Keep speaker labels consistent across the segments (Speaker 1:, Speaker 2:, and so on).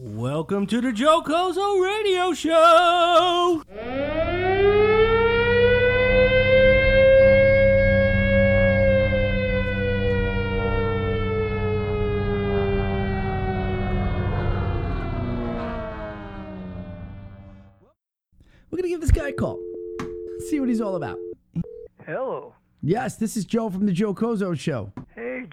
Speaker 1: Welcome to the Joe Cozzo Radio Show.
Speaker 2: We're gonna give this guy a call. See what he's all about.
Speaker 3: Hello.
Speaker 2: Yes, this is Joe from the Joe Cozzo Show.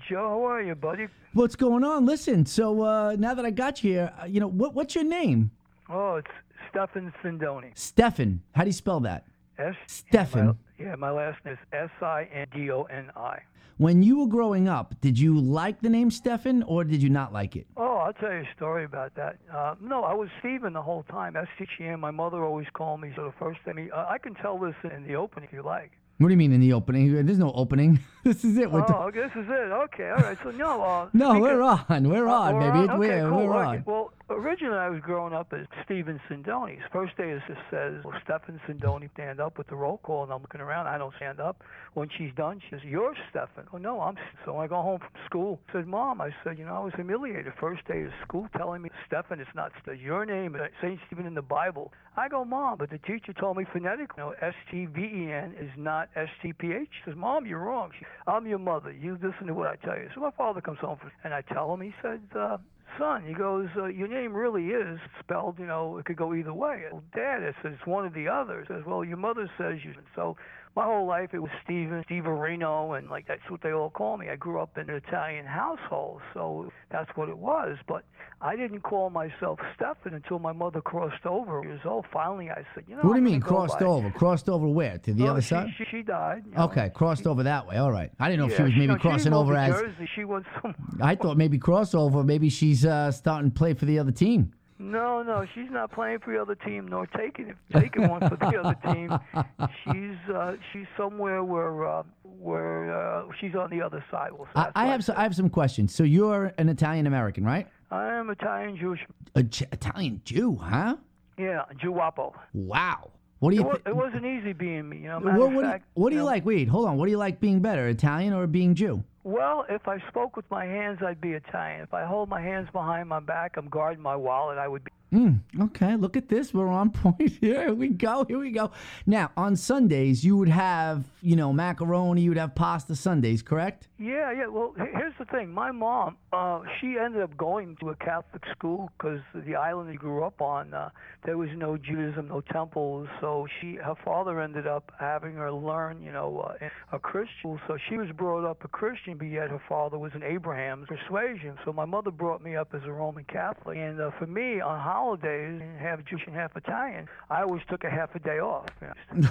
Speaker 3: Joe. How are you, buddy?
Speaker 2: What's going on? Listen, so uh, now that I got you here, uh, you know what? What's your name?
Speaker 3: Oh, it's Stefan Sindoni.
Speaker 2: Stefan. How do you spell that?
Speaker 3: S.
Speaker 2: Stefan.
Speaker 3: My, yeah, my last name is S I N D O N I.
Speaker 2: When you were growing up, did you like the name Stefan or did you not like it?
Speaker 3: Oh, I'll tell you a story about that. Uh, no, I was Stephen the whole time. S T E N. My mother always called me. So the first thing, uh, I can tell this in the opening if you like.
Speaker 2: What do you mean in the opening? There's no opening. this is it. We're
Speaker 3: oh, okay, this is it. Okay, all right. So no, uh,
Speaker 2: no, we're on. We're
Speaker 3: Uh,
Speaker 2: on,
Speaker 3: we're
Speaker 2: baby.
Speaker 3: on?
Speaker 2: We're,
Speaker 3: Okay, cool.
Speaker 2: we're
Speaker 3: Okay.
Speaker 2: on.
Speaker 3: Well, originally I was growing up as Stephen Sindoni. First day just says, well, Stephen Sindoni, stand up with the roll call, and I'm looking around. I don't stand up. When she's done, she says, "You're Stephen." Oh no, I'm. So I go home from school, I said, "Mom," I said, "You know, I was humiliated. First day of school, telling me Stephen, it's not Ste- your name. It's Saint Stephen in the Bible." I go, "Mom," but the teacher told me phonetically, no, S T V E N is not S T P H. She says, "Mom, you're wrong. She, I'm your mother. You listen to what I tell you." So my father comes home, from, and I tell him. He said. Uh, son, he goes, uh, your name really is spelled, you know, it could go either way. Well, Dad, it says one or the other. He says, well, your mother says you. So my whole life it was Steven, Steve Areno, and like that's what they all call me. I grew up in an Italian household, so that's what it was. But I didn't call myself Stefan until my mother crossed over years old. Finally, I said, you know,
Speaker 2: What do you mean crossed over? Crossed over where? To the
Speaker 3: Oh,
Speaker 2: other
Speaker 3: she,
Speaker 2: side?
Speaker 3: She, she died. you know.
Speaker 2: Okay, crossed over that way. All right. I didn't know if she was maybe
Speaker 3: no, she
Speaker 2: crossing over as.
Speaker 3: Jersey. She somewhere.
Speaker 2: I thought maybe crossover. Maybe she's uh, starting to play for the other team.
Speaker 3: No, no, she's not playing for the other team nor taking it, taking one for the other team. She's uh, she's somewhere where uh, where uh, she's on the other side. Well, so
Speaker 2: I, I have so, I have some questions. So you're an Italian American, right?
Speaker 3: I am Italian Jewish.
Speaker 2: Italian Jew, huh?
Speaker 3: Yeah, Jewapo.
Speaker 2: Wow. What do
Speaker 3: It,
Speaker 2: you?
Speaker 3: wa-
Speaker 2: thi-
Speaker 3: it wasn't easy being me. You know,
Speaker 2: what, what, do you,
Speaker 3: fact,
Speaker 2: what do you
Speaker 3: know,
Speaker 2: like? Wait, hold on. What do you like being better, Italian or being Jew?
Speaker 3: Well, if I spoke with my hands, I'd be Italian. If I hold my hands behind my back, I'm guarding my wallet. I would be.
Speaker 2: Mm, okay, look at this. We're on point. Here we go. Here we go. Now, on Sundays, you would have, you know, macaroni, you would have pasta Sundays, correct?
Speaker 3: Yeah, yeah. Well, here's the thing. My mom, uh, she ended up going to a Catholic school because the island he grew up on, uh, there was no Judaism, no temples. So she, her father ended up having her learn, you know, uh, a Christian. So she was brought up a Christian, but yet her father was an Abraham's persuasion. So my mother brought me up as a Roman Catholic, and uh, for me, on holidays, half Jewish and half Italian, I always took a half a day off.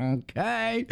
Speaker 2: Okay.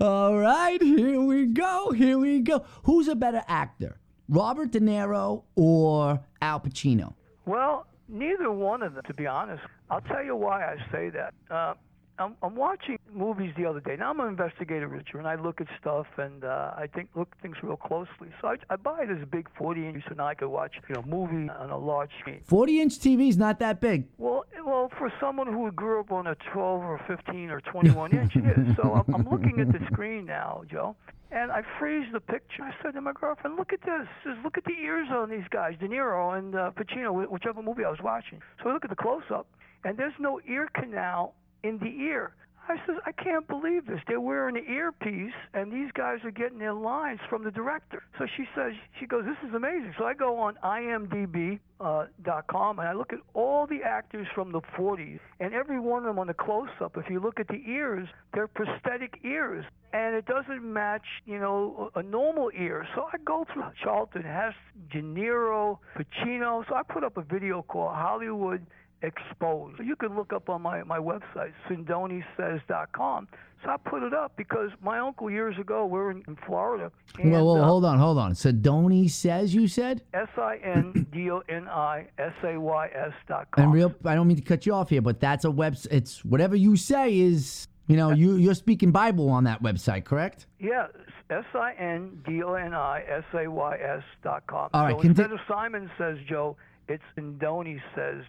Speaker 2: All right. Here we go. Here we go. Who's a better actor, Robert De Niro or Al Pacino?
Speaker 3: Well, neither one of them, to be honest. I'll tell you why I say that. Uh, I'm, I'm watching movies the other day. Now I'm an investigative researcher, and I look at stuff, and uh, I think look things real closely. So I, I buy this big 40 inch so now I could watch you know movie on a large screen.
Speaker 2: 40 inch TV is not that big.
Speaker 3: Well, well, for someone who grew up on a 12 or 15 or 21 inch, it is. So I'm, I'm looking at the screen now, Joe, and I freeze the picture. I said to my girlfriend, "Look at this. Just look at the ears on these guys, De Niro and uh, Pacino, whichever movie I was watching." So I look at the close-up, and there's no ear canal in the ear. I says, I can't believe this. They're wearing an earpiece, and these guys are getting their lines from the director. So she says, she goes, this is amazing. So I go on IMDb uh, dot com and I look at all the actors from the 40s, and every one of them on the close-up. If you look at the ears, they're prosthetic ears, and it doesn't match, you know, a normal ear. So I go through Charlton Heston, De Niro, Pacino. So I put up a video called Hollywood exposed. So you can look up on my, my website, sindonisays.com. So I put it up because my uncle years ago, we were in, in Florida. And,
Speaker 2: well, well,
Speaker 3: uh,
Speaker 2: hold on, hold on. Sedoni says you said?
Speaker 3: S I N D O N I S A Y S dot com.
Speaker 2: And real, I don't mean to cut you off here, but that's a website. It's whatever you say is, you know, you you're speaking Bible on that website, correct?
Speaker 3: Yeah, S I N D O N I S A Y S dot com.
Speaker 2: All right,
Speaker 3: so instead of Simon Says Joe, it's indonisays.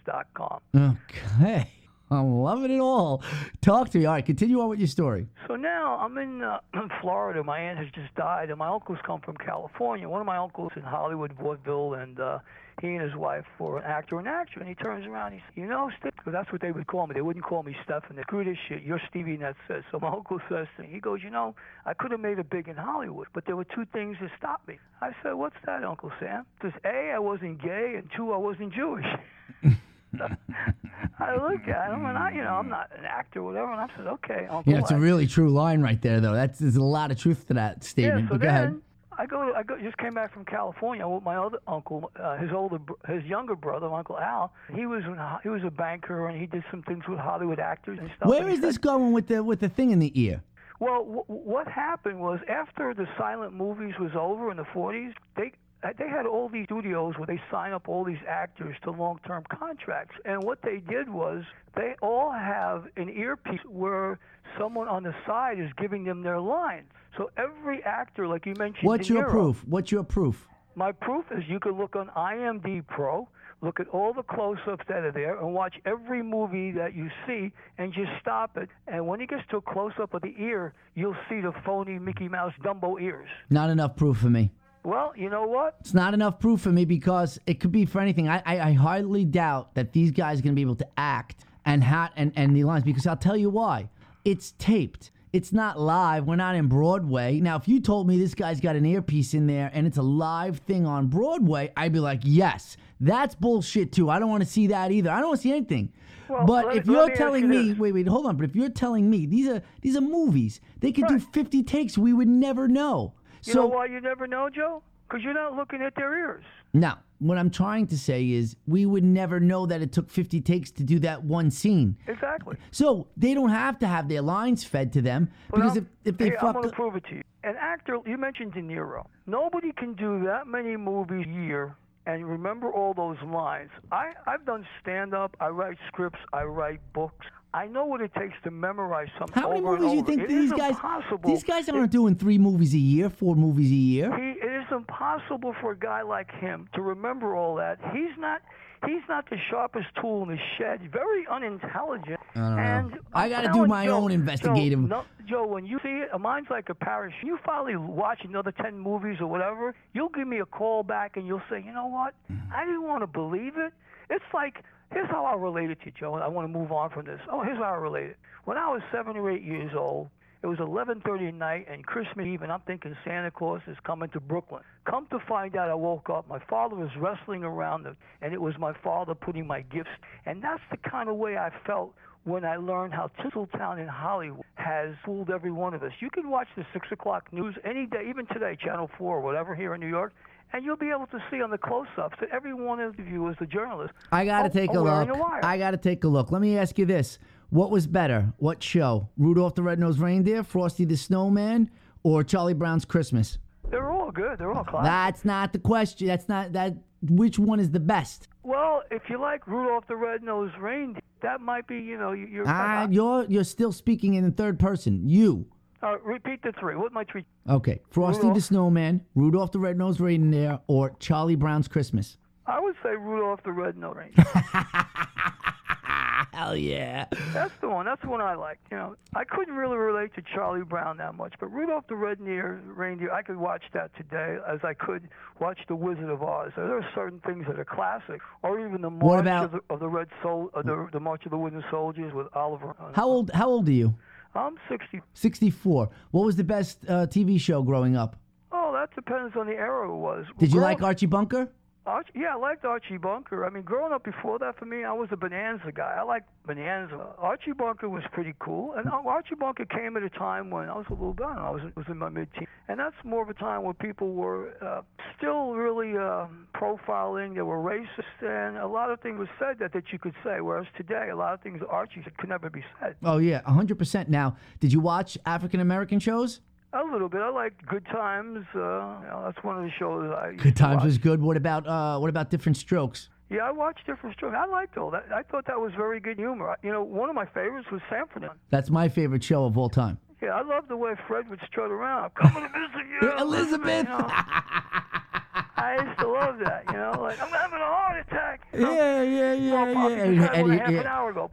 Speaker 2: Okay. I'm loving it all. Talk to me. All right, continue on with your story.
Speaker 3: So now I'm in uh, Florida. My aunt has just died, and my uncles come from California. One of my uncles in Hollywood, vaudeville, and uh, he and his wife were an actor and actress. And he turns around, and he says, "You know, Steve," because that's what they would call me. They wouldn't call me Stefan. They, Screw this shit. You're Stevie, and that's it. So my uncle says to me, he goes, "You know, I could have made it big in Hollywood, but there were two things that stopped me." I said, "What's that, Uncle Sam?" Says, Because a, I wasn't gay, and two, I wasn't Jewish. I look at him and I, you know, I'm not an actor or whatever, and I said, okay, Uncle.
Speaker 2: Yeah, it's a really true line right there, though. That's there's a lot of truth to that statement.
Speaker 3: yeah, so
Speaker 2: but go ahead.
Speaker 3: I go, I go, just came back from California with my other uncle, uh, his older, br- his younger brother, Uncle Al. He was, he was a banker, and he did some things with Hollywood actors and stuff.
Speaker 2: Where
Speaker 3: and
Speaker 2: is this
Speaker 3: said-
Speaker 2: going with the with the thing in the ear?
Speaker 3: Well, w- what happened was after the silent movies was over in the 40s, they Uh, they had all these studios where they sign up all these actors to long-term contracts, and what they did was they all have an earpiece where someone on the side is giving them their lines. So every actor, like you mentioned,
Speaker 2: What's your
Speaker 3: Niro,
Speaker 2: proof? What's your proof?
Speaker 3: My proof is you could look on IMD Pro, look at all the close-ups that are there, and watch every movie that you see, and just stop it. And when it gets to a close-up of the ear, you'll see the phony Mickey Mouse Dumbo ears.
Speaker 2: Not enough proof for me.
Speaker 3: Well, you know what?
Speaker 2: It's not enough proof for me because it could be for anything. I, I, I hardly doubt that these guys are going to be able to act and hat and, and the lines because I'll tell you why. It's taped. It's not live. We're not in Broadway. Now, if you told me this guy's got an earpiece in there and it's a live thing on Broadway, I'd be like, yes, that's bullshit too. I don't want to see that either. I don't want to see anything.
Speaker 3: Well,
Speaker 2: but
Speaker 3: let-
Speaker 2: if you're
Speaker 3: me
Speaker 2: telling
Speaker 3: you
Speaker 2: me,
Speaker 3: this.
Speaker 2: wait, wait, hold on. But if you're telling me these are these are movies, they could do 50 takes. We would never know.
Speaker 3: You
Speaker 2: so
Speaker 3: know why you never know, Joe? Because you're not looking at their ears.
Speaker 2: now, what I'm trying to say is we would never know that it took 50 takes to do that one scene.
Speaker 3: Exactly.
Speaker 2: So they don't have to have their lines fed to them because
Speaker 3: Well,
Speaker 2: if, if they
Speaker 3: hey, I'm going to prove it to you. An actor, you mentioned De Niro. Nobody can do that many movies a year and remember all those lines. I, I've done stand up, I write scripts, I write books. I know what it takes to memorize something.
Speaker 2: how many
Speaker 3: over
Speaker 2: movies do you think
Speaker 3: It
Speaker 2: these guys
Speaker 3: impossible.
Speaker 2: these guys aren't doing 3 movies a year, 4 movies a year?
Speaker 3: He, it is impossible for a guy like him to remember all that. He's not. He's not the sharpest tool in the shed. Very unintelligent.
Speaker 2: I don't know.
Speaker 3: and
Speaker 2: I gotta do my
Speaker 3: Joe-
Speaker 2: own investigative-
Speaker 3: Joe, no, Joe, when you see it, mine's like a parachute. You finally watch another ten movies or whatever. You'll give me a call back and you'll say, you know what? Mm. I didn't want to believe it. It's like here's how I relate to you, Joe. I want to move on from this. Oh, here's how I relate it. When I was seven or eight years old, it was 11:30 at night and Christmas Eve, and I'm thinking Santa Claus is coming to Brooklyn. Come to find out, I woke up. My father was wrestling around, the, and it was my father putting my gifts. And that's the kind of way I felt when I learned how Tinseltown in Hollywood has fooled every one of us. You can watch the six o'clock news any day, even today, Channel 4 or whatever here in New York. And you'll be able to see on the close-ups that every one of you, as the journalist,
Speaker 2: I got to
Speaker 3: oh,
Speaker 2: take a look. I got to take a look. Let me ask you this. What was better? What show? Rudolph the Red-Nosed Reindeer, Frosty the Snowman, or Charlie Brown's Christmas?
Speaker 3: They're all good. They're all classic.
Speaker 2: That's not the question. That's not that which one is the best?
Speaker 3: Well, if you like Rudolph the Red-Nosed Reindeer, that might be, you know, you- you're.
Speaker 2: Ah, you're you're still speaking in the third person. You.
Speaker 3: Uh, repeat the three. What my three?
Speaker 2: Okay. Frosty the Snowman, Rudolph the Red-Nosed Reindeer, or Charlie Brown's Christmas?
Speaker 3: I would say Rudolph the Red-Nosed Reindeer.
Speaker 2: Hell yeah.
Speaker 3: That's the one. That's the one I like. You know, I couldn't really relate to Charlie Brown that much, but Rudolph the Red-Nosed Reindeer, I could watch that today as I could watch The Wizard of Oz. There are certain things that are classic, or even the March
Speaker 2: about-
Speaker 3: of, the, of the Red Sol, uh, the, the March of the Wooden Soldiers with Oliver.
Speaker 2: How old how old are you?
Speaker 3: I'm 60.
Speaker 2: 64. What was the best uh, TV show growing up?
Speaker 3: Oh, that depends on the era it was.
Speaker 2: Did you like Archie Bunker?
Speaker 3: Yeah, I liked Archie Bunker. I mean, growing up before that, for me, I was a Bonanza guy. I liked Bonanza. Archie Bunker was pretty cool, and uh, Archie Bunker came at a time when I was a little bit. I, I was was in my mid-teens, and that's more of a time when people were uh, still really uh, profiling. They were racist, and a lot of things were said that that you could say. Whereas today, a lot of things Archie could never be said.
Speaker 2: Oh yeah, 100%. Now, did you watch African American shows?
Speaker 3: A little bit. I like Good Times. Uh, you know, that's one of the shows I.
Speaker 2: Good Times was good. What about uh what about Different Strokes?
Speaker 3: Yeah, I watched different strokes. I liked all that. I thought that was very good humor. You know, one of my favorites was Sanford.
Speaker 2: That's my favorite show of all time.
Speaker 3: Yeah, I love the way Fred would strut around. I'm coming to visit you,
Speaker 2: Elizabeth.
Speaker 3: You know? I used to love that. You know, like I'm having a heart attack. You know?
Speaker 2: Yeah, yeah, yeah,
Speaker 3: Well, Pop,
Speaker 2: yeah.
Speaker 3: you just had one
Speaker 2: he-
Speaker 3: half
Speaker 2: yeah.
Speaker 3: an hour ago.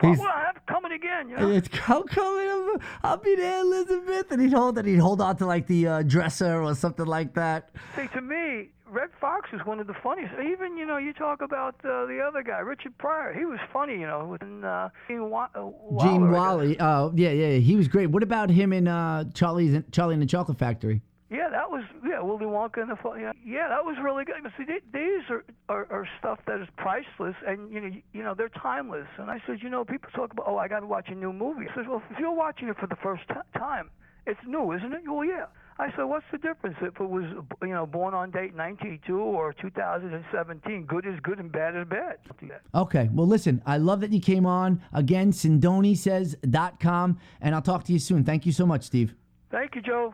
Speaker 3: Pop,
Speaker 2: He's-
Speaker 3: well, I have You know?
Speaker 2: It's Coco. I'll be there, Elizabeth, and he'd hold it. He'd hold on to like the uh, dresser or something like that.
Speaker 3: See, to me, Redd Foxx is one of the funniest. Even you know, you talk about uh, the other guy, Richard Pryor. He was funny, you know, with uh, Gene, Wa- uh, Waller,
Speaker 2: Gene. Wally. Oh, yeah, yeah, he was great. What about him in uh, Charlie's Charlie and the Chocolate Factory?
Speaker 3: Yeah, Willy Wonka and the Fu- yeah, yeah that was really good. See, th- these are, are are stuff that is priceless, and you know you, you know they're timeless. And I said, you know, people talk about oh I got to watch a new movie. I said, well, if you're watching it for the first t- time, it's new, isn't it? Well, yeah. I said, what's the difference if it was you know born on date 1992 or 2017? Good is good and bad is bad.
Speaker 2: Okay, well, listen, I love that you came on. Again, Sindoni SindoniSays.com, and I'll talk to you soon. Thank you so much, Steve.
Speaker 3: Thank you, Joe.